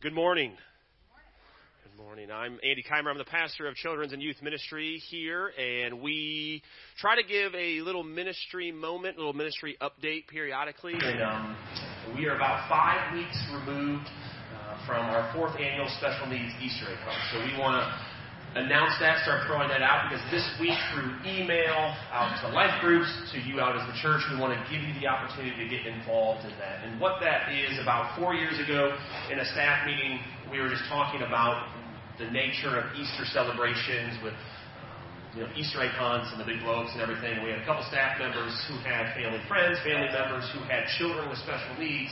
Good morning. Good morning. I'm Andy Keimer. I'm the pastor of Children's and Youth Ministry here, and we try to give a little ministry moment, a little ministry update periodically. And um, we are about five weeks removed uh, from our fourth annual Special Needs Easter egg hunt. So we want to announce that, start throwing that out, because this week through email, out to life groups, to you out as the church, we want to give you the opportunity to get involved in that. And what that is, about four years ago in a staff meeting, we were just talking about the nature of Easter celebrations with you know, Easter egg hunts and the big globes and everything. We had a couple staff members who had family friends, family members who had children with special needs,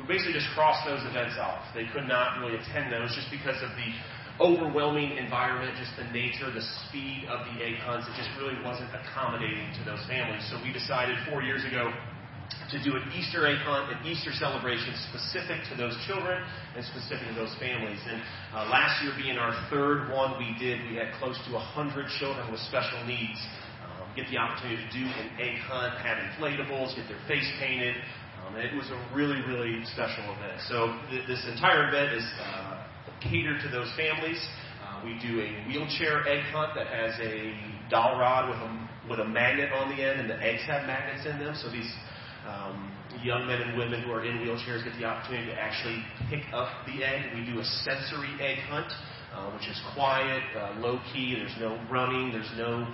who basically just crossed those events off. They could not really attend those just because of the overwhelming environment, just the nature, the speed of the egg hunts, it just really wasn't accommodating to those families. So we decided four years ago to do an Easter egg hunt, an Easter celebration specific to those children and specific to those families. And uh, last year being our third one we did, we had close to 100 children with special needs um, get the opportunity to do an egg hunt, have inflatables, get their face painted. Um, it was a really, really special event. So th- this entire event is uh, cater to those families. Uh, we do a wheelchair egg hunt that has a dowel rod with a, with a magnet on the end, and the eggs have magnets in them. So these um, young men and women who are in wheelchairs get the opportunity to actually pick up the egg. We do a sensory egg hunt, uh, which is quiet, uh, low key. There's no running. There's no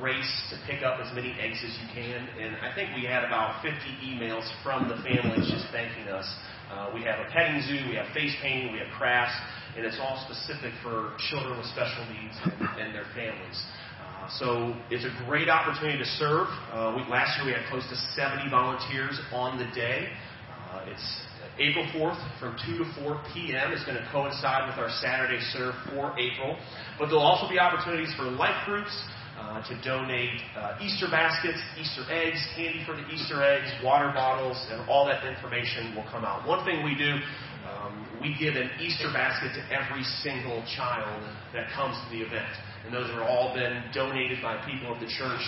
race to pick up as many eggs as you can. And I think we had about 50 emails from the families just thanking us uh, we have a petting zoo, we have face painting, we have crafts, and it's all specific for children with special needs and, and their families. Uh, so it's a great opportunity to serve. Uh, we, last year we had close to 70 volunteers on the day. Uh, it's April 4th from 2 to 4 p.m. It's going to coincide with our Saturday serve for April. But there'll also be opportunities for life groups, uh, to donate uh, Easter baskets, Easter eggs, candy for the Easter eggs, water bottles, and all that information will come out. One thing we do, um, we give an Easter basket to every single child that comes to the event. And those have all been donated by people of the church.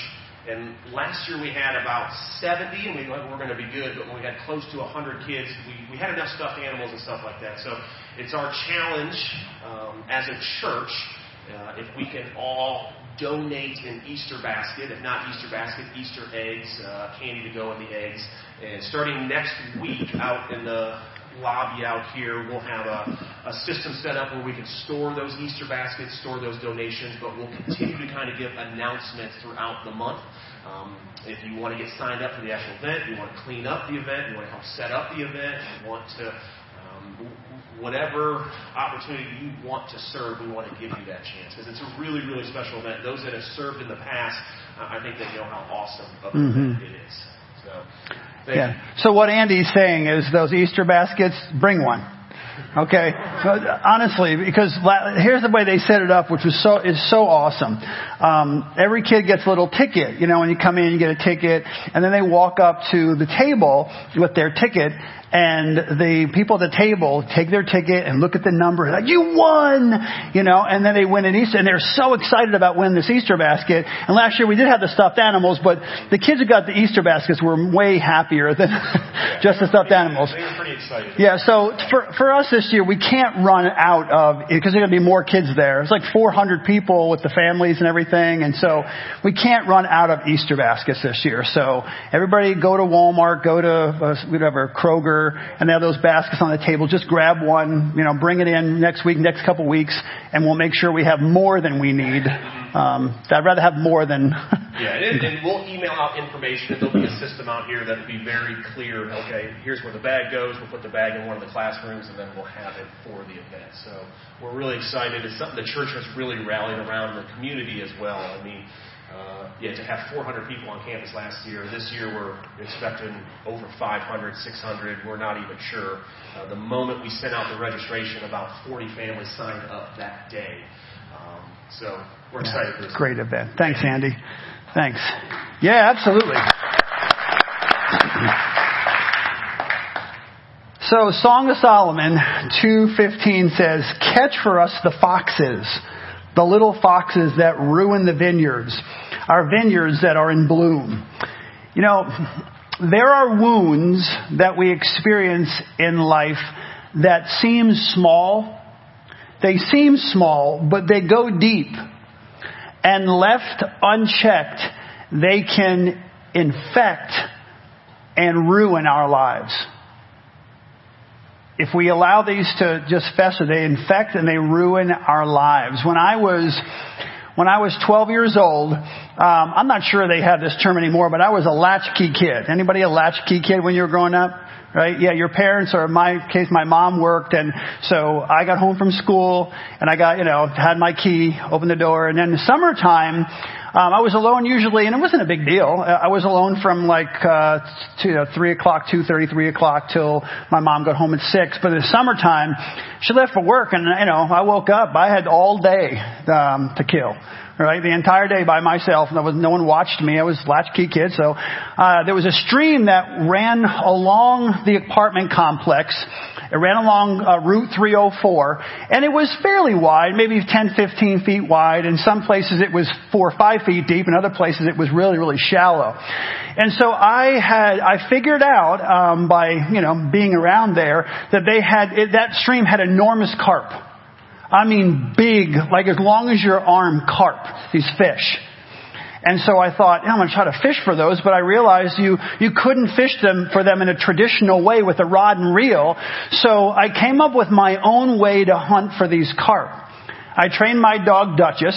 And last year we had about 70, and we thought we're going to be good, but when we had close to 100 kids, we, we had enough stuffed animals and stuff like that. So it's our challenge um, as a church uh, if we can all donate an Easter basket, if not Easter basket, Easter eggs, uh, candy to go in the eggs. And starting next week out in the lobby out here, we'll have a, a system set up where we can store those Easter baskets, store those donations, but we'll continue to kind of give announcements throughout the month. Um, if you want to get signed up for the actual event, you want to clean up the event, you want to help set up the event, you want to whatever opportunity you want to serve, we want to give you that chance because it's a really, really special event. Those that have served in the past, I think they know how awesome of an mm-hmm. event it is. So, yeah. You. So what Andy's saying is those Easter baskets, bring one. Okay, honestly, because here's the way they set it up, which was so is so awesome. Um, every kid gets a little ticket. You know, when you come in, you get a ticket, and then they walk up to the table with their ticket, and the people at the table take their ticket and look at the number, like, you won! You know, and then they win an Easter, and they're so excited about winning this Easter basket. And last year we did have the stuffed animals, but the kids who got the Easter baskets were way happier than just the stuffed animals. They were pretty excited. Yeah, so for, for us this year, we can't run out of, because there are going to be more kids there. It's like 400 people with the families and everything, and so we can't run out of Easter baskets this year. So everybody go to Walmart, go to uh, whatever, Kroger, and they have those baskets on the table. Just grab one, you know, bring it in next week, next couple weeks, and we'll make sure we have more than we need. Um, I'd rather have more than. yeah, and, and we'll email out information, and there'll be a system out here that'll be very clear. Okay, here's where the bag goes. We'll put the bag in one of the classrooms, and then we'll have it for the event. So we're really excited. It's something the church has really rallied around the community as well. I mean, uh, yeah, to have 400 people on campus last year. This year we're expecting over 500, 600. We're not even sure. Uh, the moment we sent out the registration, about 40 families signed up that day. Um, so we're excited yeah, Great event. Thanks, Andy. Thanks. Yeah, absolutely. So Song of Solomon 2:15 says, "Catch for us the foxes, the little foxes that ruin the vineyards." Our vineyards that are in bloom. You know, there are wounds that we experience in life that seem small. They seem small, but they go deep. And left unchecked, they can infect and ruin our lives. If we allow these to just fester, they infect and they ruin our lives. When I was when I was 12 years old, um, I'm not sure they have this term anymore, but I was a latchkey kid. Anybody a latchkey kid when you were growing up? Right? Yeah, your parents, or in my case, my mom worked, and so I got home from school, and I got, you know, had my key, opened the door, and then the summertime, um, I was alone usually, and it wasn't a big deal. I was alone from like uh, to, you know, three o'clock, two thirty, three o'clock till my mom got home at six. But in the summertime, she left for work, and you know, I woke up. I had all day um, to kill right? The entire day by myself. There was, no one watched me. I was latchkey kid. So, uh, there was a stream that ran along the apartment complex it ran along uh, Route 304, and it was fairly wide, maybe 10, 15 feet wide. In some places it was four or five feet deep. In other places it was really, really shallow. And so I had, I figured out um, by, you know, being around there that they had, it, that stream had enormous carp. I mean big, like as long as your arm carp, these fish. And so I thought, yeah, I'm going to try to fish for those, but I realized you, you couldn't fish them for them in a traditional way with a rod and reel. So I came up with my own way to hunt for these carp. I trained my dog Duchess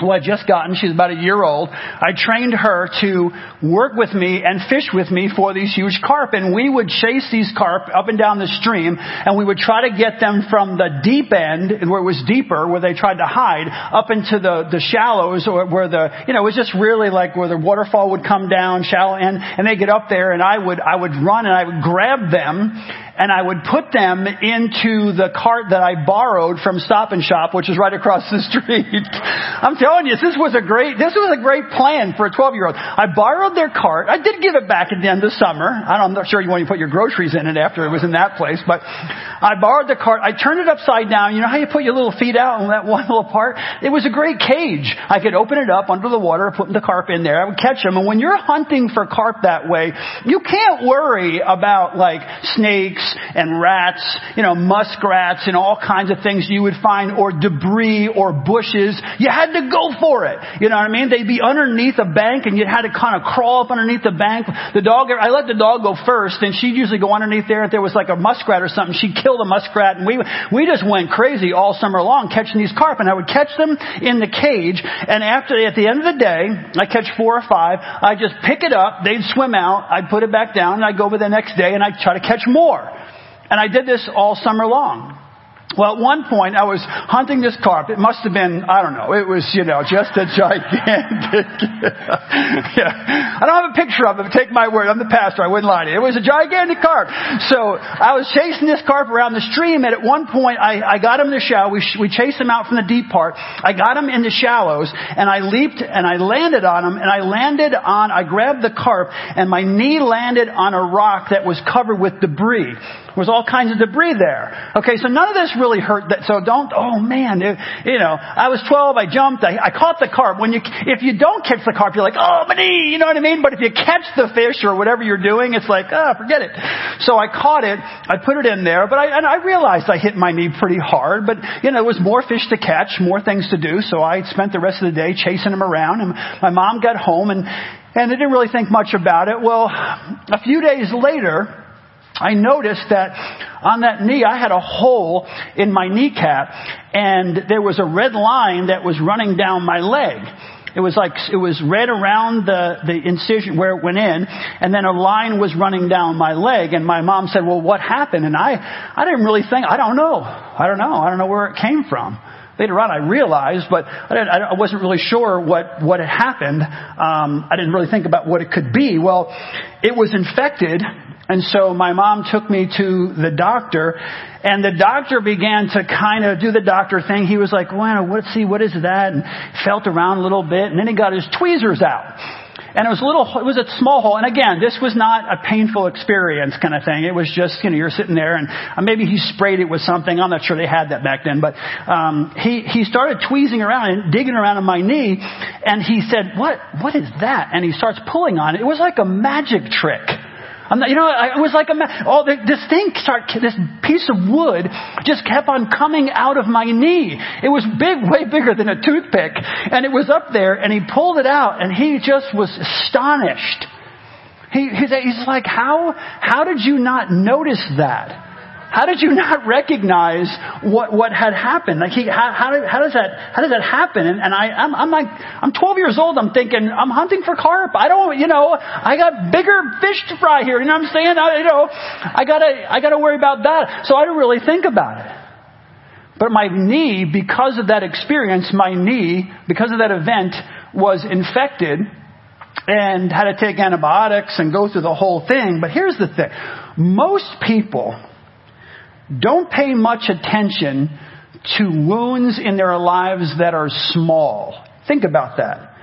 who I'd just gotten. She's about a year old. I trained her to work with me and fish with me for these huge carp. And we would chase these carp up and down the stream and we would try to get them from the deep end and where it was deeper, where they tried to hide, up into the, the shallows or where the, you know, it was just really like where the waterfall would come down, shallow end, and they get up there and I would, I would run and I would grab them and I would put them into the cart that I borrowed from Stop and Shop, which is right across the street. I'm telling you, this was a great, this was a great plan for a 12 year old. I borrowed their cart. I did give it back at the end of summer. I'm not sure you want to put your groceries in it after it was in that place, but I borrowed the cart. I turned it upside down. You know how you put your little feet out and that one little part? It was a great cage. I could open it up under the water, put the carp in there. I would catch them. And when you're hunting for carp that way, you can't worry about like snakes and rats, you know, muskrats and all kinds of things you would find or debris or bushes. You had to go for it. You know what I mean? They'd be underneath a bank and you had to kind of crawl up underneath the bank. The dog, I let the dog go first and she'd usually go underneath there. If there was like a muskrat or something, she'd kill the muskrat and we, we just went crazy all summer long catching these carp and I would catch them in the cage and after, at the end of the day, I catch four or five, I just pick it up, they'd swim out, I'd put it back down and I'd go over the next day and I'd try to catch more. And I did this all summer long. Well, at one point, I was hunting this carp. It must have been, I don't know, it was, you know, just a gigantic. yeah. I don't have a picture of it, take my word. I'm the pastor. I wouldn't lie to you. It was a gigantic carp. So I was chasing this carp around the stream, and at one point, I, I got him in the shallow. We, we chased him out from the deep part. I got him in the shallows, and I leaped and I landed on him, and I landed on, I grabbed the carp, and my knee landed on a rock that was covered with debris. There was all kinds of debris there. Okay, so none of this really hurt. That, so don't, oh man, it, you know, I was 12, I jumped, I, I caught the carp. When you, if you don't catch the carp, you're like, oh, my knee, you know what I mean? But if you catch the fish or whatever you're doing, it's like, ah, oh, forget it. So I caught it, I put it in there, but I, and I realized I hit my knee pretty hard, but you know, it was more fish to catch, more things to do, so I spent the rest of the day chasing them around, and my mom got home and, and I didn't really think much about it. Well, a few days later, I noticed that on that knee I had a hole in my kneecap and there was a red line that was running down my leg. It was like, it was red around the, the incision where it went in, and then a line was running down my leg, and my mom said, well, what happened? And I, I didn't really think, I don't know. I don't know. I don't know where it came from. Later on, I realized, but I, I wasn't really sure what, what had happened. Um, I didn't really think about what it could be. Well, it was infected and so my mom took me to the doctor and the doctor began to kind of do the doctor thing. He was like, well, let's see, what is that? And felt around a little bit and then he got his tweezers out. And it was a little, it was a small hole. And again, this was not a painful experience kind of thing. It was just, you know, you're sitting there and uh, maybe he sprayed it with something. I'm not sure they had that back then, but, um, he, he started tweezing around and digging around in my knee and he said, what, what is that? And he starts pulling on it. It was like a magic trick. Not, you know, I, it was like a, oh, this thing start, this piece of wood just kept on coming out of my knee. It was big, way bigger than a toothpick, and it was up there, and he pulled it out, and he just was astonished. He, he's, he's like, how, how did you not notice that? How did you not recognize what, what had happened? Like he, how, how, how does that, how does that happen? And, and I, I'm, I'm like, I'm 12 years old. I'm thinking, I'm hunting for carp. I don't, you know, I got bigger fish to fry here. You know what I'm saying? I, you know, I gotta, I gotta worry about that. So I didn't really think about it. But my knee, because of that experience, my knee, because of that event, was infected and had to take antibiotics and go through the whole thing. But here's the thing. Most people don't pay much attention to wounds in their lives that are small. Think about that.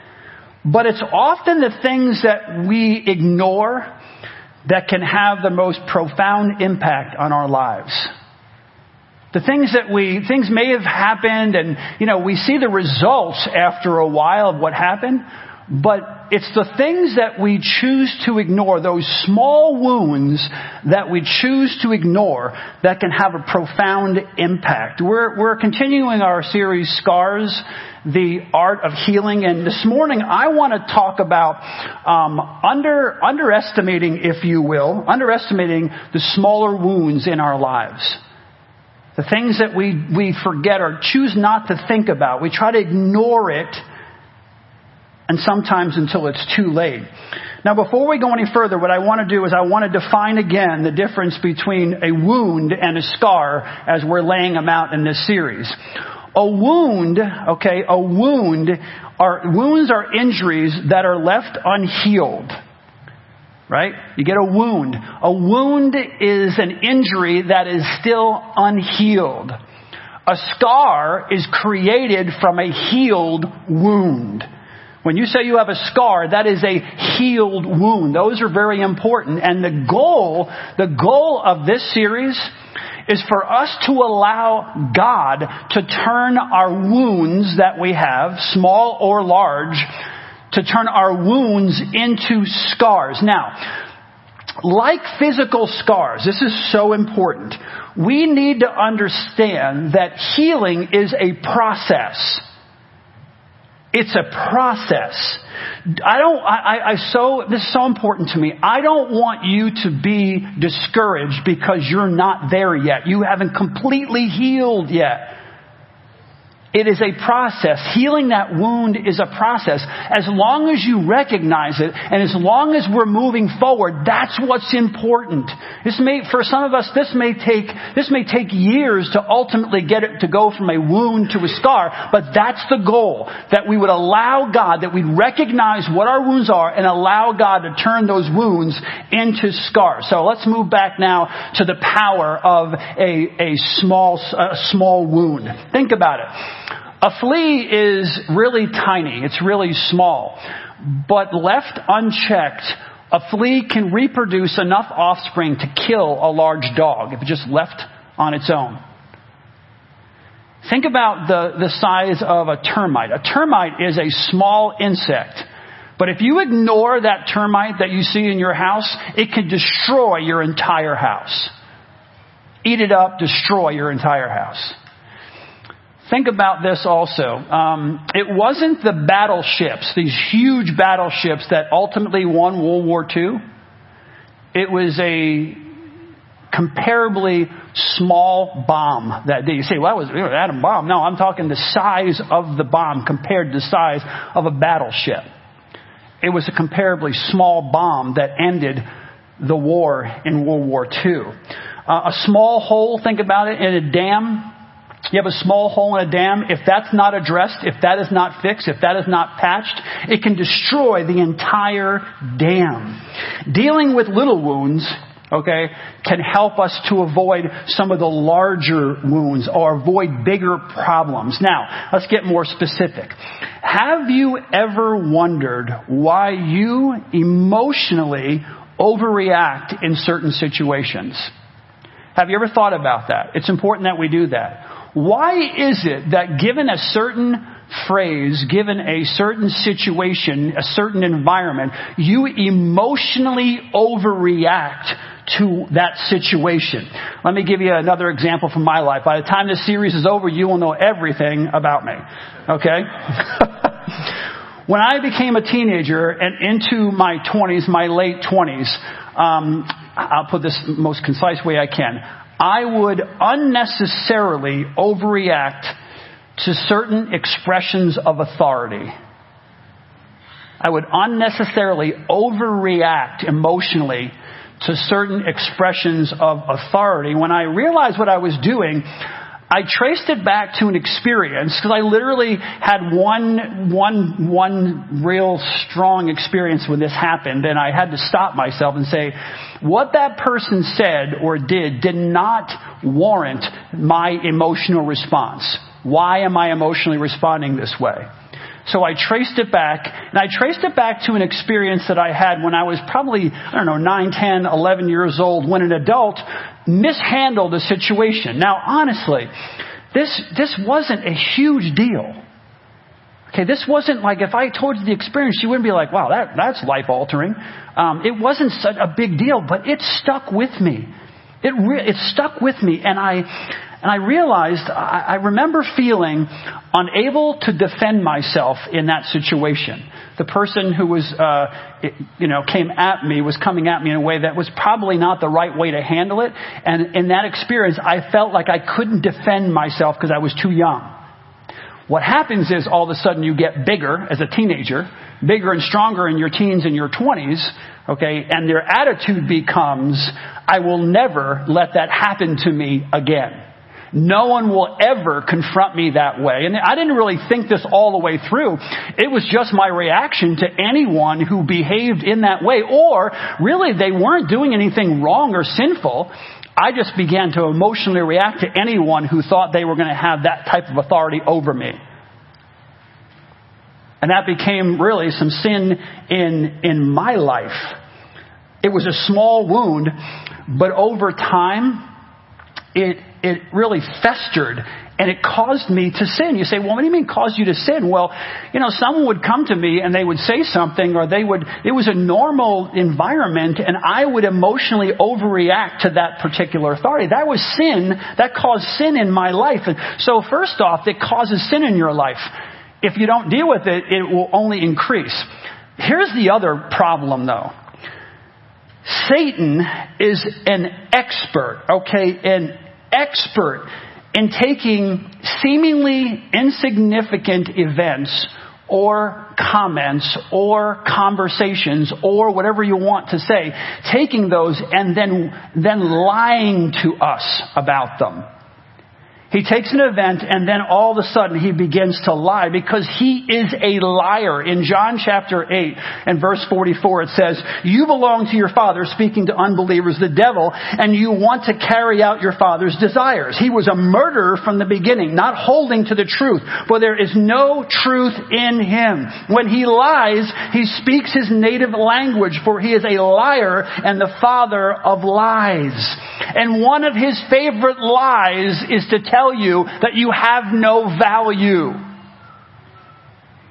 But it's often the things that we ignore that can have the most profound impact on our lives. The things that we, things may have happened and, you know, we see the results after a while of what happened, but it's the things that we choose to ignore, those small wounds that we choose to ignore that can have a profound impact. We're, we're continuing our series, Scars, the Art of Healing, and this morning I want to talk about um, under, underestimating, if you will, underestimating the smaller wounds in our lives. The things that we, we forget or choose not to think about. We try to ignore it and sometimes until it's too late. Now, before we go any further, what I want to do is I want to define again the difference between a wound and a scar as we're laying them out in this series. A wound, okay, a wound are, wounds are injuries that are left unhealed. Right? You get a wound. A wound is an injury that is still unhealed. A scar is created from a healed wound. When you say you have a scar, that is a healed wound. Those are very important. And the goal, the goal of this series is for us to allow God to turn our wounds that we have, small or large, to turn our wounds into scars. Now, like physical scars, this is so important. We need to understand that healing is a process. It's a process. I don't, I, I, I, so, this is so important to me. I don't want you to be discouraged because you're not there yet. You haven't completely healed yet. It is a process. Healing that wound is a process. As long as you recognize it and as long as we're moving forward, that's what's important. This may, for some of us, this may take, this may take years to ultimately get it to go from a wound to a scar, but that's the goal. That we would allow God, that we'd recognize what our wounds are and allow God to turn those wounds into scars. So let's move back now to the power of a, a small, a small wound. Think about it. A flea is really tiny. It's really small. But left unchecked, a flea can reproduce enough offspring to kill a large dog if just left on its own. Think about the, the size of a termite. A termite is a small insect. But if you ignore that termite that you see in your house, it can destroy your entire house. Eat it up, destroy your entire house. Think about this also. Um, it wasn't the battleships, these huge battleships, that ultimately won World War II. It was a comparably small bomb that day. You say, well, it was an atom bomb. No, I'm talking the size of the bomb compared to the size of a battleship. It was a comparably small bomb that ended the war in World War II. Uh, a small hole, think about it, in a dam you have a small hole in a dam. If that's not addressed, if that is not fixed, if that is not patched, it can destroy the entire dam. Dealing with little wounds, okay, can help us to avoid some of the larger wounds or avoid bigger problems. Now, let's get more specific. Have you ever wondered why you emotionally overreact in certain situations? Have you ever thought about that? It's important that we do that. Why is it that given a certain phrase, given a certain situation, a certain environment, you emotionally overreact to that situation. Let me give you another example from my life. By the time this series is over, you will know everything about me. Okay? when I became a teenager and into my 20s, my late 20s, um, I'll put this most concise way I can. I would unnecessarily overreact to certain expressions of authority. I would unnecessarily overreact emotionally to certain expressions of authority. When I realized what I was doing, I traced it back to an experience because I literally had one, one, one real strong experience when this happened and I had to stop myself and say, what that person said or did did not warrant my emotional response. Why am I emotionally responding this way? So I traced it back, and I traced it back to an experience that I had when I was probably, I don't know, 9, 10, 11 years old, when an adult mishandled the situation. Now, honestly, this, this wasn't a huge deal. Okay, this wasn't like if I told you the experience, you wouldn't be like, wow, that, that's life altering. Um, it wasn't such a big deal, but it stuck with me. It, re- it stuck with me, and I, and I realized, I, I remember feeling unable to defend myself in that situation. The person who was, uh, you know, came at me was coming at me in a way that was probably not the right way to handle it. And in that experience, I felt like I couldn't defend myself because I was too young. What happens is all of a sudden you get bigger as a teenager, bigger and stronger in your teens and your 20s, okay, and their attitude becomes, I will never let that happen to me again. No one will ever confront me that way. And I didn't really think this all the way through. It was just my reaction to anyone who behaved in that way. Or really they weren't doing anything wrong or sinful. I just began to emotionally react to anyone who thought they were going to have that type of authority over me. And that became really some sin in, in my life. It was a small wound, but over time, it, it really festered and it caused me to sin. You say, well, what do you mean caused you to sin? Well, you know, someone would come to me and they would say something or they would, it was a normal environment and I would emotionally overreact to that particular authority. That was sin. That caused sin in my life. And so first off, it causes sin in your life. If you don't deal with it, it will only increase. Here's the other problem though. Satan is an expert, okay, an expert in taking seemingly insignificant events or comments or conversations or whatever you want to say, taking those and then, then lying to us about them. He takes an event and then all of a sudden he begins to lie because he is a liar. In John chapter 8 and verse 44 it says, You belong to your father, speaking to unbelievers, the devil, and you want to carry out your father's desires. He was a murderer from the beginning, not holding to the truth, for there is no truth in him. When he lies, he speaks his native language, for he is a liar and the father of lies. And one of his favorite lies is to tell tell you that you have no value.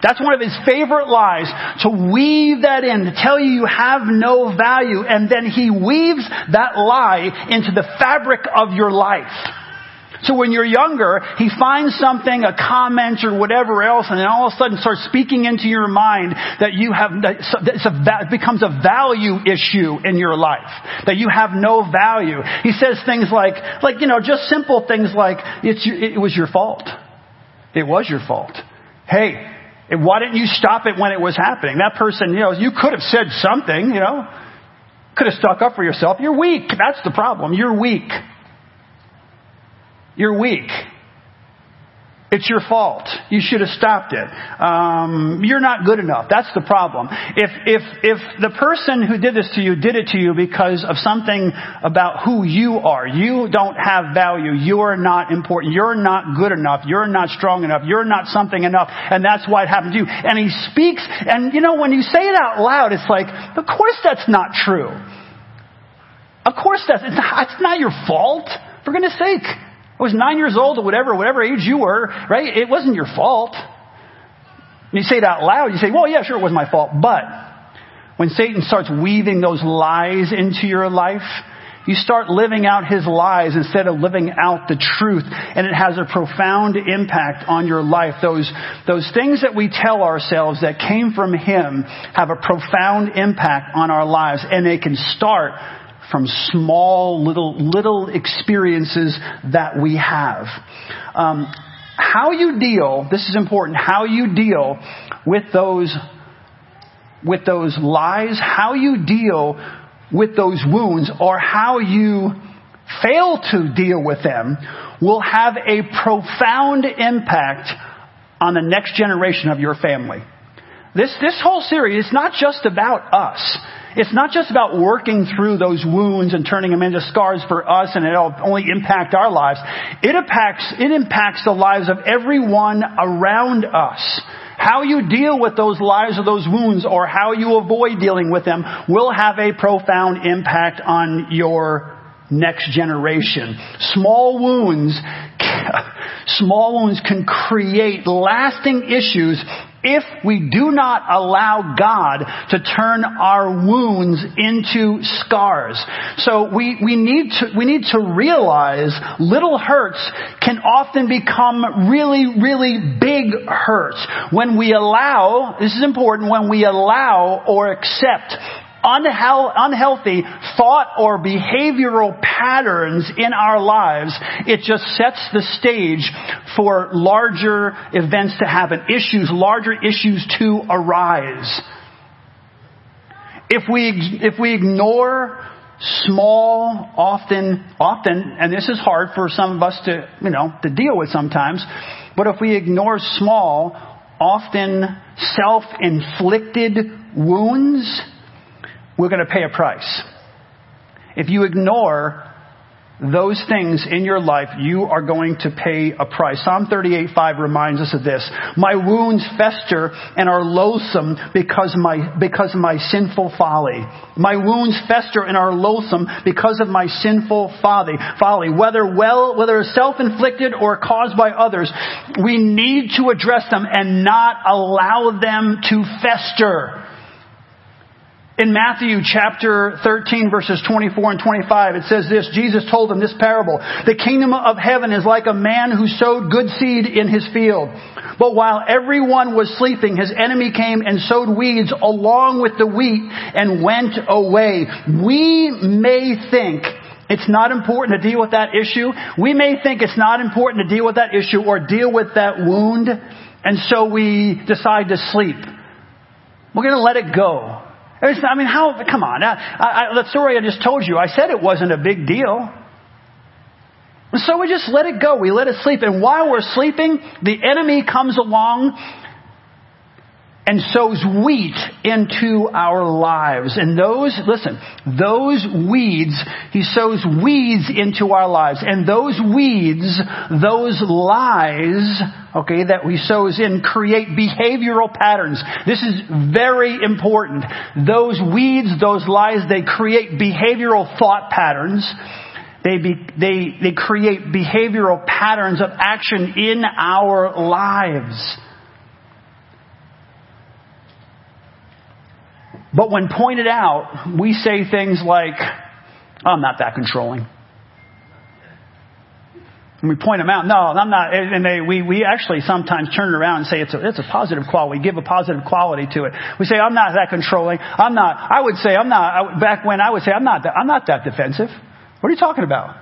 That's one of his favorite lies, to weave that in, to tell you you have no value, and then he weaves that lie into the fabric of your life. So when you're younger, he finds something, a comment or whatever else, and then all of a sudden starts speaking into your mind that you have, that it becomes a value issue in your life. That you have no value. He says things like, like, you know, just simple things like, it's, it was your fault. It was your fault. Hey, why didn't you stop it when it was happening? That person, you know, you could have said something, you know. Could have stuck up for yourself. You're weak. That's the problem. You're weak. You're weak. It's your fault. You should have stopped it. Um, you're not good enough. That's the problem. If if if the person who did this to you did it to you because of something about who you are, you don't have value. You're not important. You're not good enough. You're not strong enough. You're not something enough, and that's why it happened to you. And he speaks, and you know when you say it out loud, it's like, of course that's not true. Of course that's it's not, it's not your fault. For goodness sake. I was nine years old or whatever, whatever age you were, right? It wasn't your fault. And you say it out loud, you say, well, yeah, sure, it was my fault. But when Satan starts weaving those lies into your life, you start living out his lies instead of living out the truth, and it has a profound impact on your life. Those, those things that we tell ourselves that came from him have a profound impact on our lives, and they can start from small little, little experiences that we have. Um, how you deal, this is important, how you deal with those, with those lies, how you deal with those wounds or how you fail to deal with them will have a profound impact on the next generation of your family. This, this whole series is not just about us. It's not just about working through those wounds and turning them into scars for us and it'll only impact our lives. It impacts, it impacts the lives of everyone around us. How you deal with those lives or those wounds or how you avoid dealing with them will have a profound impact on your next generation. Small wounds, small wounds can create lasting issues if we do not allow God to turn our wounds into scars. So we, we need to, we need to realize little hurts can often become really, really big hurts when we allow, this is important, when we allow or accept unhealthy thought or behavioral patterns in our lives, it just sets the stage for larger events to happen, issues, larger issues to arise. If we, if we ignore small, often, often, and this is hard for some of us to, you know, to deal with sometimes, but if we ignore small, often self-inflicted wounds, we're going to pay a price. If you ignore those things in your life, you are going to pay a price. Psalm 38:5 reminds us of this. My wounds fester and are loathsome because my, because of my sinful folly. My wounds fester and are loathsome because of my sinful folly. Folly, whether well, whether self-inflicted or caused by others, we need to address them and not allow them to fester. In Matthew chapter 13 verses 24 and 25, it says this, Jesus told them this parable. The kingdom of heaven is like a man who sowed good seed in his field. But while everyone was sleeping, his enemy came and sowed weeds along with the wheat and went away. We may think it's not important to deal with that issue. We may think it's not important to deal with that issue or deal with that wound, and so we decide to sleep. We're going to let it go. I mean, how, come on. I, I, the story I just told you, I said it wasn't a big deal. So we just let it go. We let it sleep. And while we're sleeping, the enemy comes along and sows wheat into our lives. And those, listen, those weeds, he sows weeds into our lives. And those weeds, those lies, okay, that he sows in create behavioral patterns. This is very important. Those weeds, those lies, they create behavioral thought patterns. They, be, they, they create behavioral patterns of action in our lives. But when pointed out, we say things like, I'm not that controlling. And we point them out. No, I'm not. And they, we, we actually sometimes turn it around and say it's a, it's a positive quality. We give a positive quality to it. We say, I'm not that controlling. I'm not, I would say, I'm not, back when I would say, I'm not that, I'm not that defensive. What are you talking about?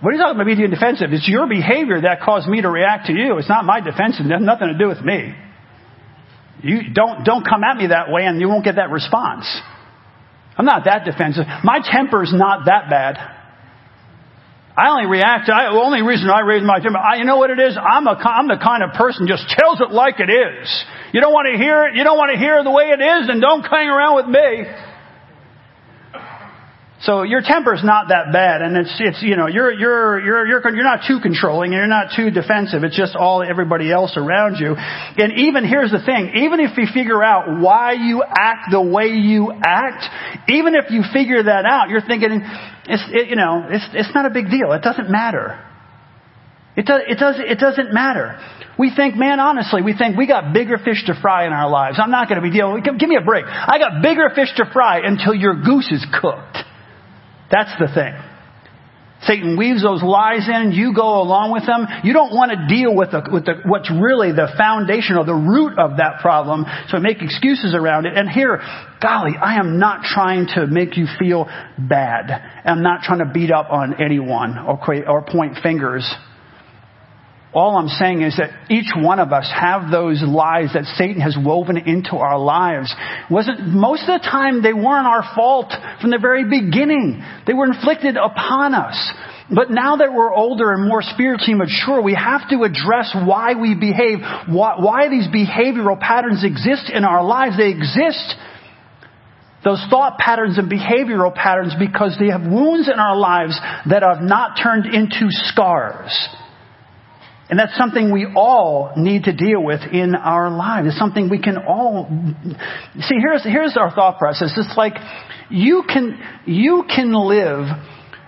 What are you talking about being defensive? It's your behavior that caused me to react to you. It's not my defensive. It has nothing to do with me. You don't, don't come at me that way and you won't get that response. I'm not that defensive. My temper's not that bad. I only react, I, the only reason I raise my temper, I, you know what it is? I'm a, I'm the kind of person just tells it like it is. You don't want to hear it, you don't want to hear the way it is, then don't hang around with me. So your temper's not that bad, and it's it's you know you're you're you're you're you're not too controlling, and you're not too defensive. It's just all everybody else around you. And even here's the thing: even if you figure out why you act the way you act, even if you figure that out, you're thinking it's it, you know it's it's not a big deal. It doesn't matter. It, does, it, does, it doesn't matter. We think, man, honestly, we think we got bigger fish to fry in our lives. I'm not going to be dealing. Give me a break. I got bigger fish to fry until your goose is cooked. That's the thing. Satan weaves those lies in, you go along with them. You don't want to deal with, the, with the, what's really the foundation or the root of that problem, so make excuses around it. And here, golly, I am not trying to make you feel bad. I'm not trying to beat up on anyone or, or point fingers. All I'm saying is that each one of us have those lies that Satan has woven into our lives. Wasn't, most of the time they weren't our fault from the very beginning. They were inflicted upon us. But now that we're older and more spiritually mature, we have to address why we behave, why, why these behavioral patterns exist in our lives. They exist those thought patterns and behavioral patterns because they have wounds in our lives that have not turned into scars. And that's something we all need to deal with in our lives. It's something we can all see. Here's here's our thought process. It's like you can you can live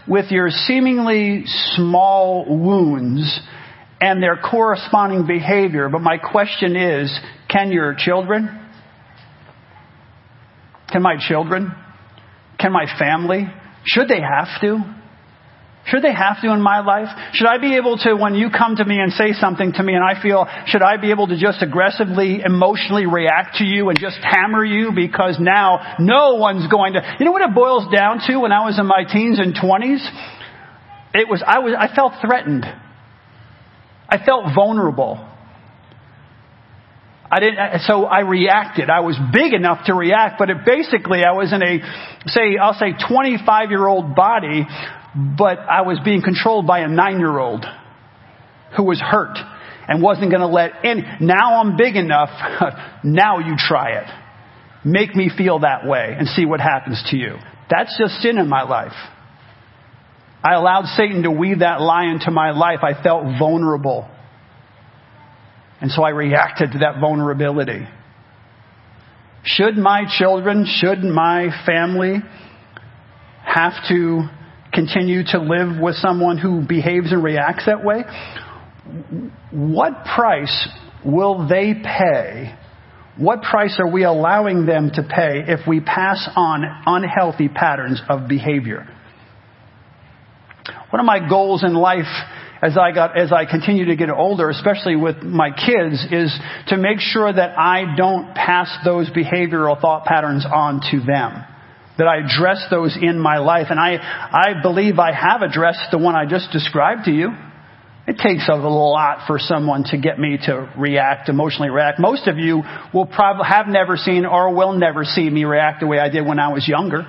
with your seemingly small wounds and their corresponding behavior. But my question is, can your children? Can my children? Can my family? Should they have to? Should they have to in my life? Should I be able to, when you come to me and say something to me and I feel, should I be able to just aggressively, emotionally react to you and just hammer you because now no one's going to, you know what it boils down to when I was in my teens and twenties? It was, I was, I felt threatened. I felt vulnerable. I didn't, so I reacted. I was big enough to react, but it basically I was in a, say, I'll say 25 year old body but I was being controlled by a nine year old who was hurt and wasn't going to let in. Now I'm big enough. now you try it. Make me feel that way and see what happens to you. That's just sin in my life. I allowed Satan to weave that lie into my life. I felt vulnerable. And so I reacted to that vulnerability. Should my children, should my family have to continue to live with someone who behaves and reacts that way, what price will they pay? What price are we allowing them to pay if we pass on unhealthy patterns of behavior? One of my goals in life as I got, as I continue to get older, especially with my kids, is to make sure that I don't pass those behavioral thought patterns on to them that I address those in my life. And I, I believe I have addressed the one I just described to you. It takes a lot for someone to get me to react, emotionally react. Most of you will probably have never seen or will never see me react the way I did when I was younger.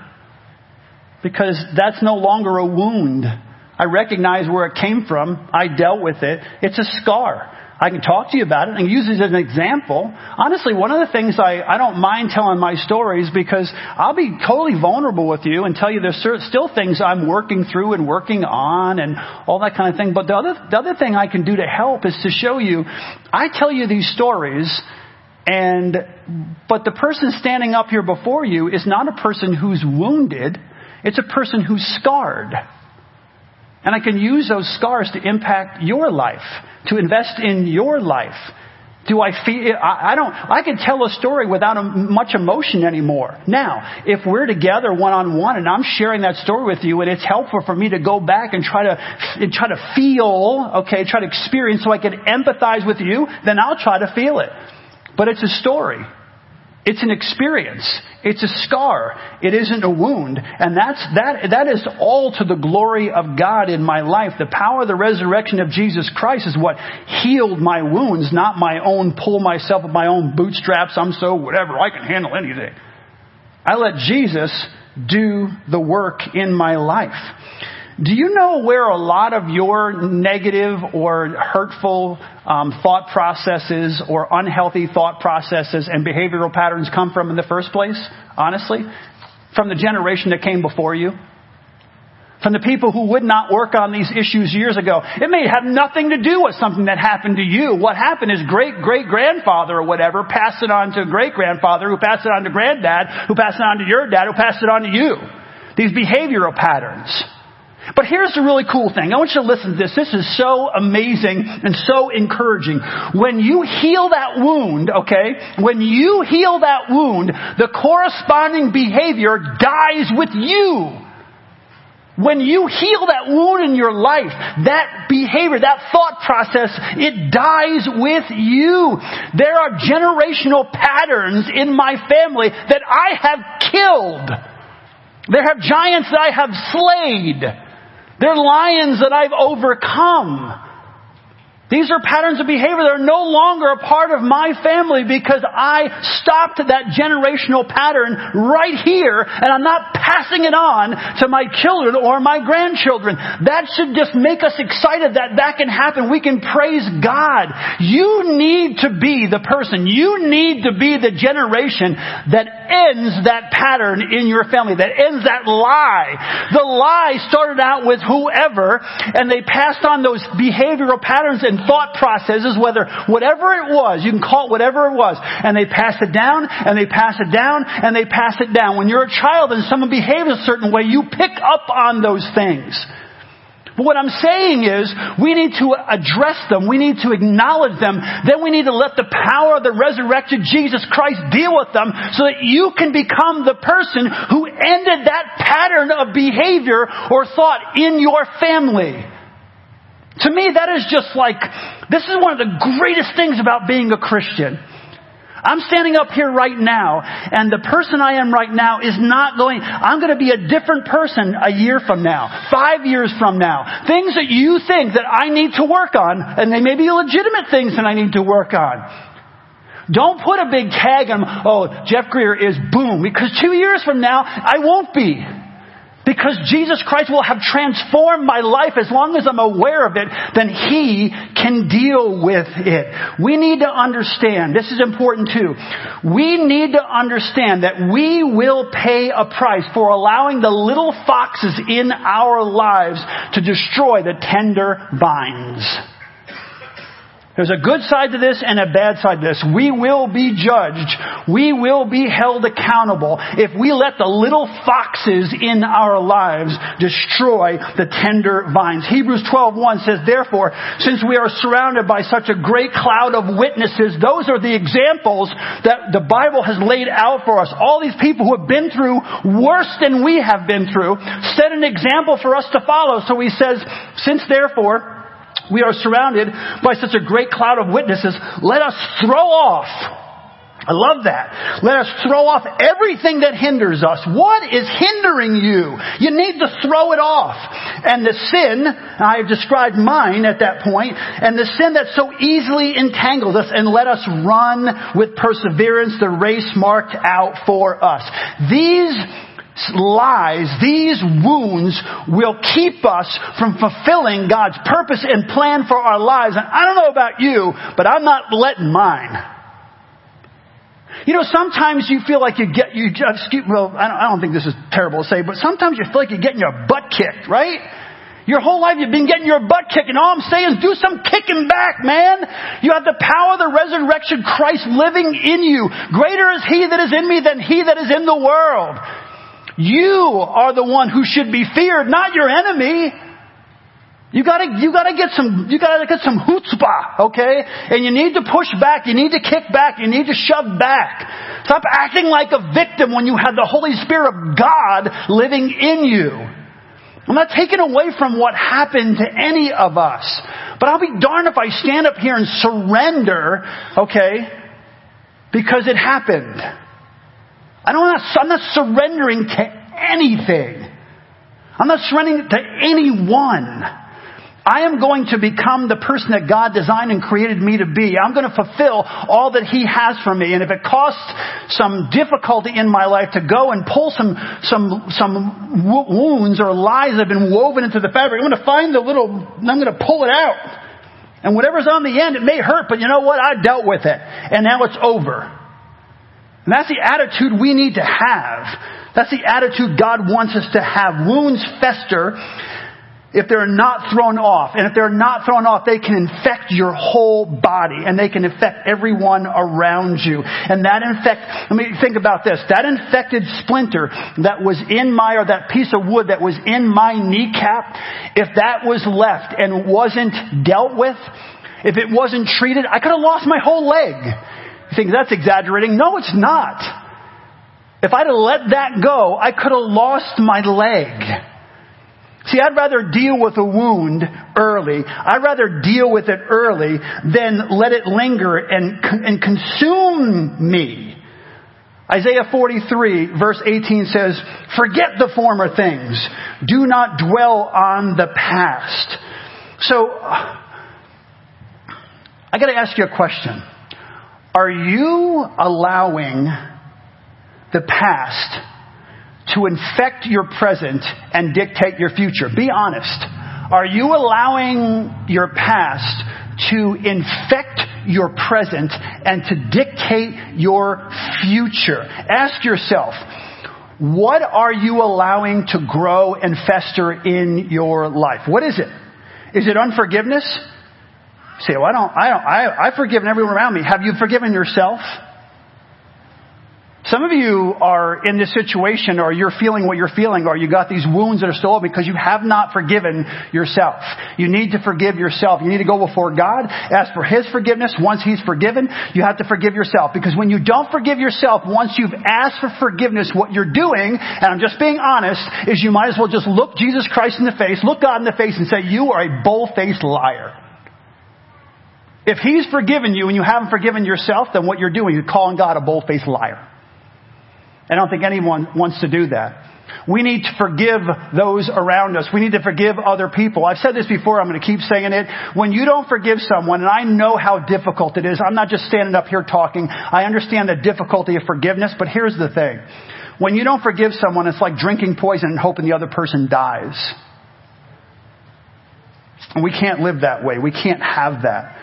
Because that's no longer a wound. I recognize where it came from. I dealt with it. It's a scar. I can talk to you about it and use it as an example. Honestly, one of the things I, I don't mind telling my stories because I'll be totally vulnerable with you and tell you there's still things I'm working through and working on and all that kind of thing. But the other, the other thing I can do to help is to show you, I tell you these stories and, but the person standing up here before you is not a person who's wounded. It's a person who's scarred. And I can use those scars to impact your life, to invest in your life. Do I feel, I, don't, I can tell a story without a, much emotion anymore. Now, if we're together one on one and I'm sharing that story with you and it's helpful for me to go back and try to, and try to feel, okay, try to experience so I can empathize with you, then I'll try to feel it. But it's a story. It's an experience. It's a scar. It isn't a wound. And that's, that, that is all to the glory of God in my life. The power of the resurrection of Jesus Christ is what healed my wounds, not my own pull myself with my own bootstraps. I'm so whatever. I can handle anything. I let Jesus do the work in my life. Do you know where a lot of your negative or hurtful um, thought processes or unhealthy thought processes and behavioral patterns come from in the first place? Honestly, from the generation that came before you, from the people who would not work on these issues years ago. It may have nothing to do with something that happened to you. What happened is great great grandfather or whatever passed it on to great grandfather, who passed it on to granddad, who passed it on to your dad, who passed it on to you. These behavioral patterns. But here's the really cool thing. I want you to listen to this. This is so amazing and so encouraging. When you heal that wound, okay, when you heal that wound, the corresponding behavior dies with you. When you heal that wound in your life, that behavior, that thought process, it dies with you. There are generational patterns in my family that I have killed. There have giants that I have slayed. They're lions that I've overcome. These are patterns of behavior that are no longer a part of my family because I stopped that generational pattern right here and I'm not passing it on to my children or my grandchildren. That should just make us excited that that can happen. We can praise God. You need to be the person, you need to be the generation that ends that pattern in your family, that ends that lie. The lie started out with whoever and they passed on those behavioral patterns and thought processes, whether whatever it was, you can call it whatever it was, and they pass it down, and they pass it down, and they pass it down. When you're a child and someone behaves a certain way, you pick up on those things. But what I'm saying is, we need to address them. We need to acknowledge them. Then we need to let the power of the resurrected Jesus Christ deal with them so that you can become the person who ended that pattern of behavior or thought in your family. To me, that is just like, this is one of the greatest things about being a Christian. I'm standing up here right now, and the person I am right now is not going, I'm going to be a different person a year from now, five years from now. Things that you think that I need to work on, and they may be legitimate things that I need to work on. Don't put a big tag on, oh, Jeff Greer is boom, because two years from now, I won't be. Because Jesus Christ will have transformed my life as long as I'm aware of it, then He can deal with it. We need to understand, this is important too, we need to understand that we will pay a price for allowing the little foxes in our lives to destroy the tender vines. There's a good side to this and a bad side to this. We will be judged. We will be held accountable if we let the little foxes in our lives destroy the tender vines. Hebrews 12:1 says, "Therefore, since we are surrounded by such a great cloud of witnesses, those are the examples that the Bible has laid out for us. All these people who have been through worse than we have been through set an example for us to follow." So he says, "Since therefore we are surrounded by such a great cloud of witnesses. Let us throw off. I love that. Let us throw off everything that hinders us. What is hindering you? You need to throw it off. And the sin, I have described mine at that point, and the sin that so easily entangles us, and let us run with perseverance the race marked out for us. These lies, these wounds will keep us from fulfilling God's purpose and plan for our lives. And I don't know about you, but I'm not letting mine. You know, sometimes you feel like you get, you just, well, I don't, I don't think this is terrible to say, but sometimes you feel like you're getting your butt kicked, right? Your whole life you've been getting your butt kicked, and all I'm saying is do some kicking back, man. You have the power of the resurrection Christ living in you. Greater is He that is in me than He that is in the world. You are the one who should be feared, not your enemy. You gotta, you gotta get some, you gotta get some chutzpah, okay? And you need to push back, you need to kick back, you need to shove back. Stop acting like a victim when you have the Holy Spirit of God living in you. I'm not taking away from what happened to any of us. But I'll be darned if I stand up here and surrender, okay? Because it happened. I don't, I'm not surrendering to anything. I'm not surrendering to anyone. I am going to become the person that God designed and created me to be. I'm going to fulfill all that He has for me. And if it costs some difficulty in my life to go and pull some, some, some wounds or lies that have been woven into the fabric, I'm going to find the little, I'm going to pull it out. And whatever's on the end, it may hurt, but you know what? I dealt with it. And now it's over. And that's the attitude we need to have. That's the attitude God wants us to have. Wounds fester if they're not thrown off. And if they're not thrown off, they can infect your whole body and they can infect everyone around you. And that infect, let me think about this. That infected splinter that was in my, or that piece of wood that was in my kneecap, if that was left and wasn't dealt with, if it wasn't treated, I could have lost my whole leg. Think that's exaggerating? No, it's not. If I'd have let that go, I could have lost my leg. See, I'd rather deal with a wound early. I'd rather deal with it early than let it linger and, and consume me. Isaiah 43 verse 18 says, forget the former things. Do not dwell on the past. So, I gotta ask you a question. Are you allowing the past to infect your present and dictate your future? Be honest. Are you allowing your past to infect your present and to dictate your future? Ask yourself, what are you allowing to grow and fester in your life? What is it? Is it unforgiveness? Say, well, I don't, I don't, I, I've forgiven everyone around me. Have you forgiven yourself? Some of you are in this situation or you're feeling what you're feeling or you got these wounds that are still open because you have not forgiven yourself. You need to forgive yourself. You need to go before God, ask for His forgiveness. Once He's forgiven, you have to forgive yourself because when you don't forgive yourself, once you've asked for forgiveness, what you're doing, and I'm just being honest, is you might as well just look Jesus Christ in the face, look God in the face and say, you are a bull-faced liar. If He's forgiven you and you haven't forgiven yourself, then what you're doing, you're calling God a bold faced liar. I don't think anyone wants to do that. We need to forgive those around us. We need to forgive other people. I've said this before, I'm going to keep saying it. When you don't forgive someone, and I know how difficult it is, I'm not just standing up here talking. I understand the difficulty of forgiveness, but here's the thing. When you don't forgive someone, it's like drinking poison and hoping the other person dies. And we can't live that way. We can't have that.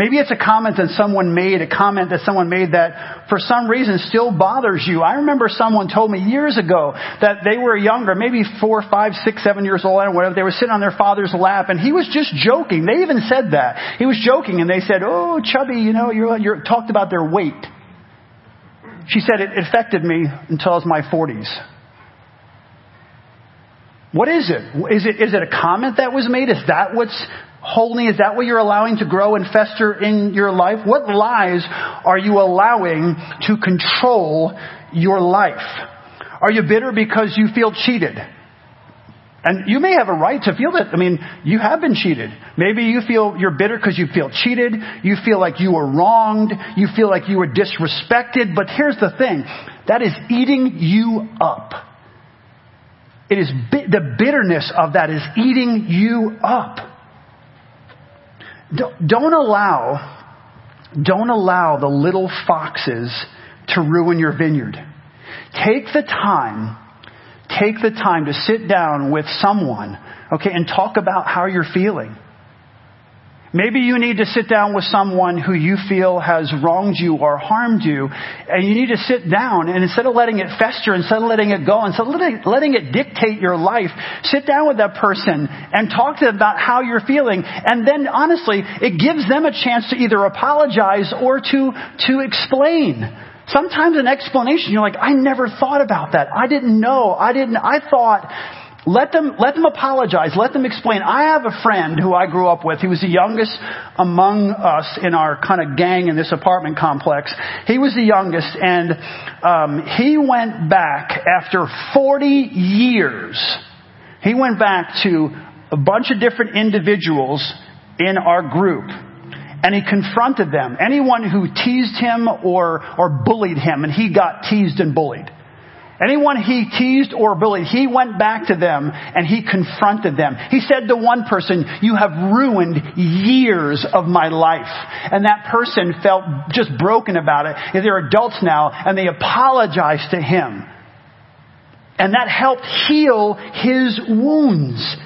Maybe it's a comment that someone made, a comment that someone made that for some reason still bothers you. I remember someone told me years ago that they were younger, maybe four, five, six, seven years old, or whatever. They were sitting on their father's lap and he was just joking. They even said that. He was joking and they said, oh, chubby, you know, you're, you're, talked about their weight. She said it affected me until I was my 40s. What is it? Is it, is it a comment that was made? Is that what's holding? Is that what you're allowing to grow and fester in your life? What lies are you allowing to control your life? Are you bitter because you feel cheated? And you may have a right to feel that. I mean, you have been cheated. Maybe you feel you're bitter because you feel cheated. You feel like you were wronged. You feel like you were disrespected. But here's the thing. That is eating you up. It is, the bitterness of that is eating you up. Don't don't allow, don't allow the little foxes to ruin your vineyard. Take the time, take the time to sit down with someone, okay, and talk about how you're feeling. Maybe you need to sit down with someone who you feel has wronged you or harmed you, and you need to sit down and instead of letting it fester, instead of letting it go, instead of letting, letting it dictate your life, sit down with that person and talk to them about how you're feeling. And then honestly, it gives them a chance to either apologize or to, to explain. Sometimes an explanation, you're like, I never thought about that. I didn't know. I didn't, I thought, let them, let them apologize. Let them explain. I have a friend who I grew up with. He was the youngest among us in our kind of gang in this apartment complex. He was the youngest and um, he went back after 40 years. He went back to a bunch of different individuals in our group and he confronted them. Anyone who teased him or, or bullied him and he got teased and bullied. Anyone he teased or bullied, he went back to them and he confronted them. He said to one person, you have ruined years of my life. And that person felt just broken about it. They're adults now and they apologized to him. And that helped heal his wounds.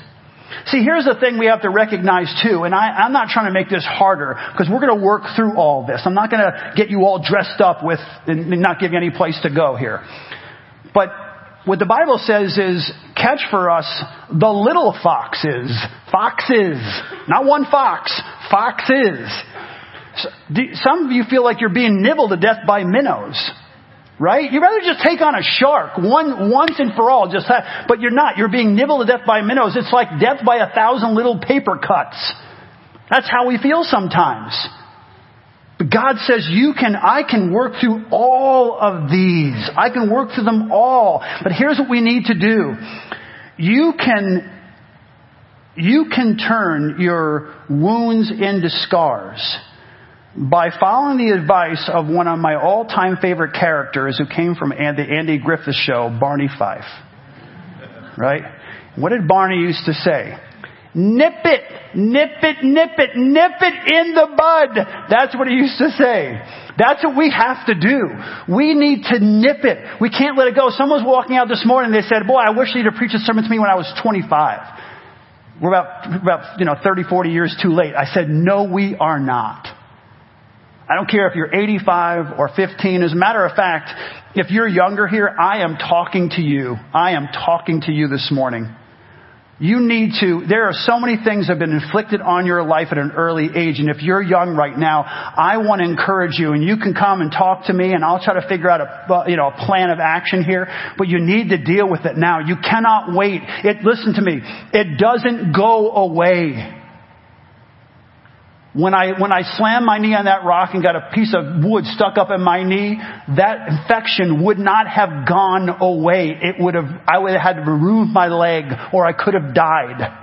See, here's the thing we have to recognize too, and I, am not trying to make this harder, because we're going to work through all this. I'm not going to get you all dressed up with, and not give you any place to go here. But what the Bible says is catch for us the little foxes. Foxes. Not one fox. Foxes. Some of you feel like you're being nibbled to death by minnows. Right? You'd rather just take on a shark one, once and for all, just have, but you're not. You're being nibbled to death by minnows. It's like death by a thousand little paper cuts. That's how we feel sometimes. But God says you can, I can work through all of these. I can work through them all. But here's what we need to do. You can, you can turn your wounds into scars by following the advice of one of my all-time favorite characters who came from the Andy Griffith show, Barney Fife. Right? What did Barney used to say? Nip it, nip it, nip it, nip it in the bud. That's what he used to say. That's what we have to do. We need to nip it. We can't let it go. Someone was walking out this morning and they said, boy, I wish you'd have preached a sermon to me when I was 25. We're about, about, you know, 30, 40 years too late. I said, no, we are not. I don't care if you're 85 or 15. As a matter of fact, if you're younger here, I am talking to you. I am talking to you this morning. You need to, there are so many things that have been inflicted on your life at an early age. And if you're young right now, I want to encourage you and you can come and talk to me and I'll try to figure out a, uh, you know, a plan of action here. But you need to deal with it now. You cannot wait. It, listen to me. It doesn't go away. When I, when I slammed my knee on that rock and got a piece of wood stuck up in my knee, that infection would not have gone away. It would have, I would have had to remove my leg or I could have died.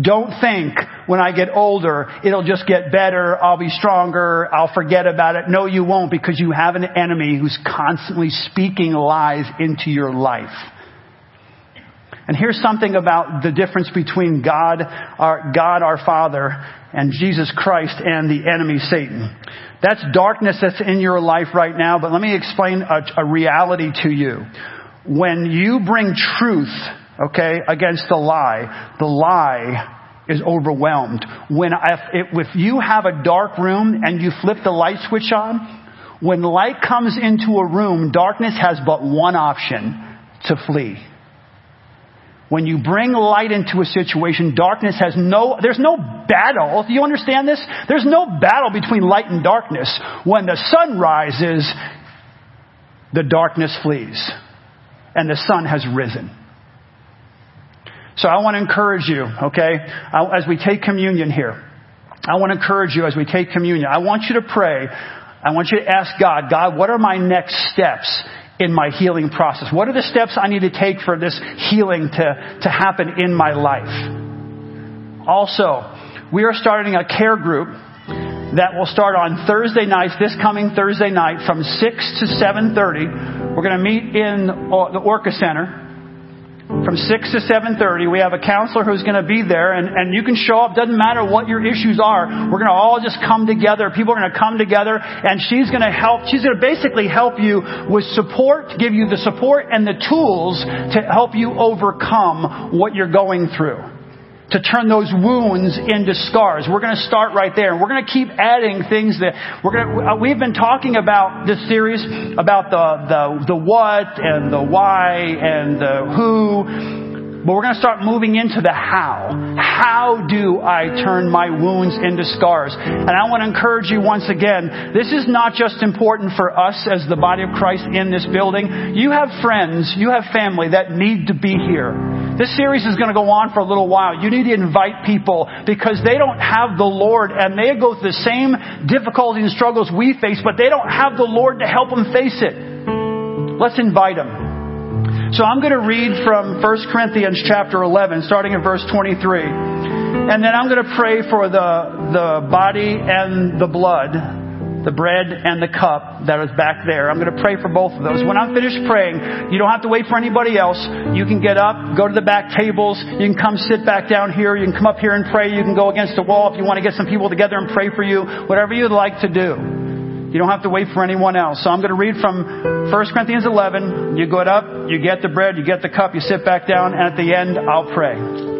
Don't think when I get older, it'll just get better, I'll be stronger, I'll forget about it. No, you won't because you have an enemy who's constantly speaking lies into your life. And here's something about the difference between God, our, God our Father, and Jesus Christ and the enemy Satan. That's darkness that's in your life right now, but let me explain a, a reality to you. When you bring truth, okay, against the lie, the lie is overwhelmed. When if, if you have a dark room and you flip the light switch on, when light comes into a room, darkness has but one option to flee. When you bring light into a situation, darkness has no, there's no battle. Do you understand this? There's no battle between light and darkness. When the sun rises, the darkness flees. And the sun has risen. So I want to encourage you, okay, as we take communion here. I want to encourage you as we take communion. I want you to pray. I want you to ask God, God, what are my next steps in my healing process? What are the steps I need to take for this healing to, to happen in my life? Also, we are starting a care group that will start on Thursday nights, this coming Thursday night from 6 to 7.30. We're going to meet in uh, the Orca Center from 6 to 7.30. We have a counselor who's going to be there and, and you can show up. Doesn't matter what your issues are. We're going to all just come together. People are going to come together and she's going to help. She's going to basically help you with support, give you the support and the tools to help you overcome what you're going through to turn those wounds into scars. We're going to start right there. and We're going to keep adding things that we're going to, uh, we've been talking about this series about the, the, the what and the why and the who but we're going to start moving into the how. How do I turn my wounds into scars? And I want to encourage you once again, this is not just important for us as the body of Christ in this building. You have friends, you have family that need to be here. This series is going to go on for a little while. You need to invite people because they don't have the Lord and they go through the same difficulties and struggles we face, but they don't have the Lord to help them face it. Let's invite them. So I'm going to read from 1 Corinthians chapter 11, starting in verse 23. And then I'm going to pray for the, the body and the blood, the bread and the cup that is back there. I'm going to pray for both of those. When I'm finished praying, you don't have to wait for anybody else. You can get up, go to the back tables. You can come sit back down here. You can come up here and pray. You can go against the wall if you want to get some people together and pray for you. Whatever you'd like to do. You don't have to wait for anyone else. So I'm going to read from 1 Corinthians 11. You go up, you get the bread, you get the cup, you sit back down, and at the end, I'll pray.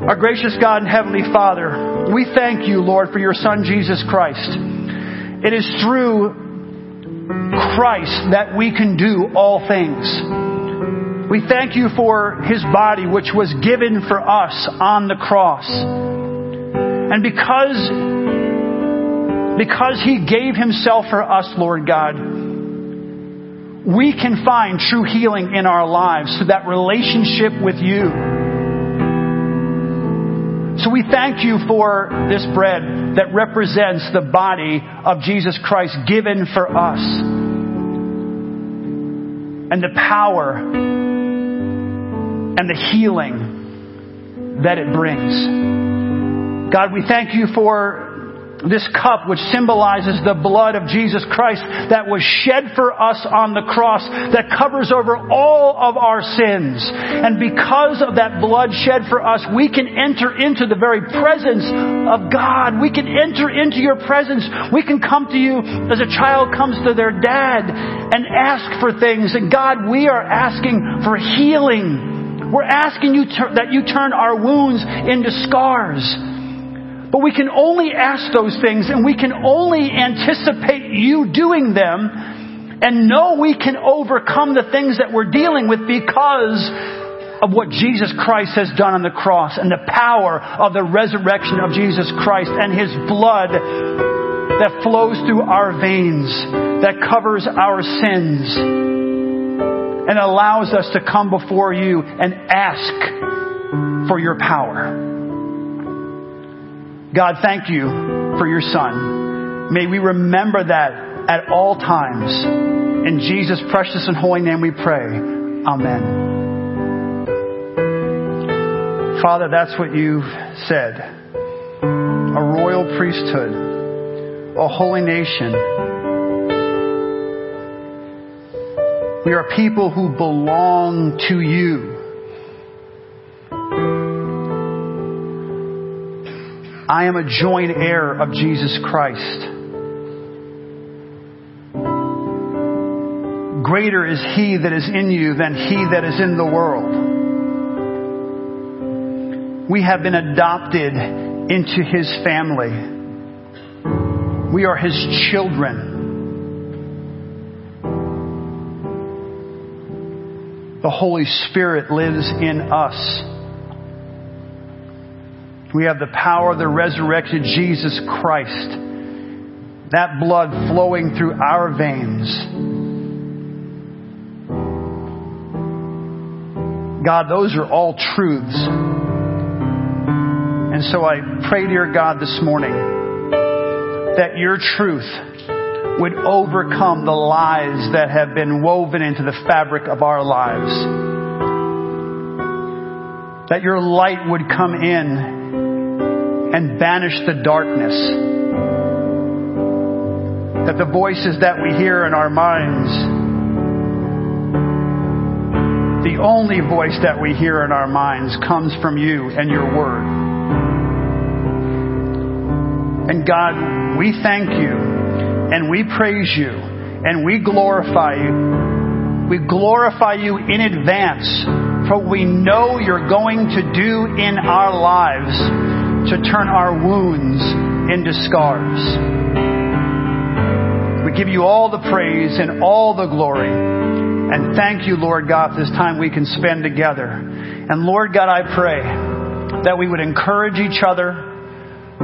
Our gracious God and Heavenly Father, we thank you, Lord, for your Son, Jesus Christ. It is through Christ that we can do all things. We thank you for his body, which was given for us on the cross. And because, because he gave himself for us, Lord God, we can find true healing in our lives through that relationship with you. So we thank you for this bread that represents the body of Jesus Christ given for us. And the power and the healing that it brings. God, we thank you for this cup which symbolizes the blood of Jesus Christ that was shed for us on the cross that covers over all of our sins. And because of that blood shed for us, we can enter into the very presence of God. We can enter into your presence. We can come to you as a child comes to their dad and ask for things. And God, we are asking for healing. We're asking you to, that you turn our wounds into scars. But we can only ask those things and we can only anticipate you doing them and know we can overcome the things that we're dealing with because of what Jesus Christ has done on the cross and the power of the resurrection of Jesus Christ and His blood that flows through our veins, that covers our sins, and allows us to come before you and ask for your power. God, thank you for your Son. May we remember that at all times. In Jesus' precious and holy name we pray. Amen. Father, that's what you've said. A royal priesthood, a holy nation. We are people who belong to you. I am a joint heir of Jesus Christ. Greater is He that is in you than He that is in the world. We have been adopted into His family. We are His children. The Holy Spirit lives in us. We have the power of the resurrected Jesus Christ. That blood flowing through our veins. God, those are all truths. And so I pray, dear God, this morning that your truth would overcome the lies that have been woven into the fabric of our lives. That your light would come in and banish the darkness. That the voices that we hear in our minds, the only voice that we hear in our minds comes from you and your word. And God, we thank you and we praise you and we glorify you. We glorify you in advance for we know you're going to do in our lives to turn our wounds into scars. We give you all the praise and all the glory. And thank you, Lord God, for this time we can spend together. And Lord God, I pray that we would encourage each other,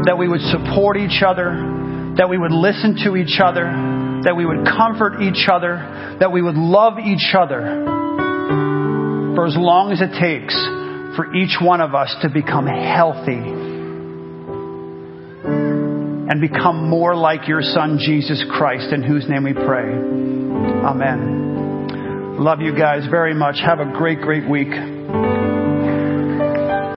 that we would support each other, that we would listen to each other, that we would comfort each other, that we would love each other for as long as it takes for each one of us to become healthy and become more like your Son, Jesus Christ, in whose name we pray. Amen. Love you guys very much. Have a great, great week.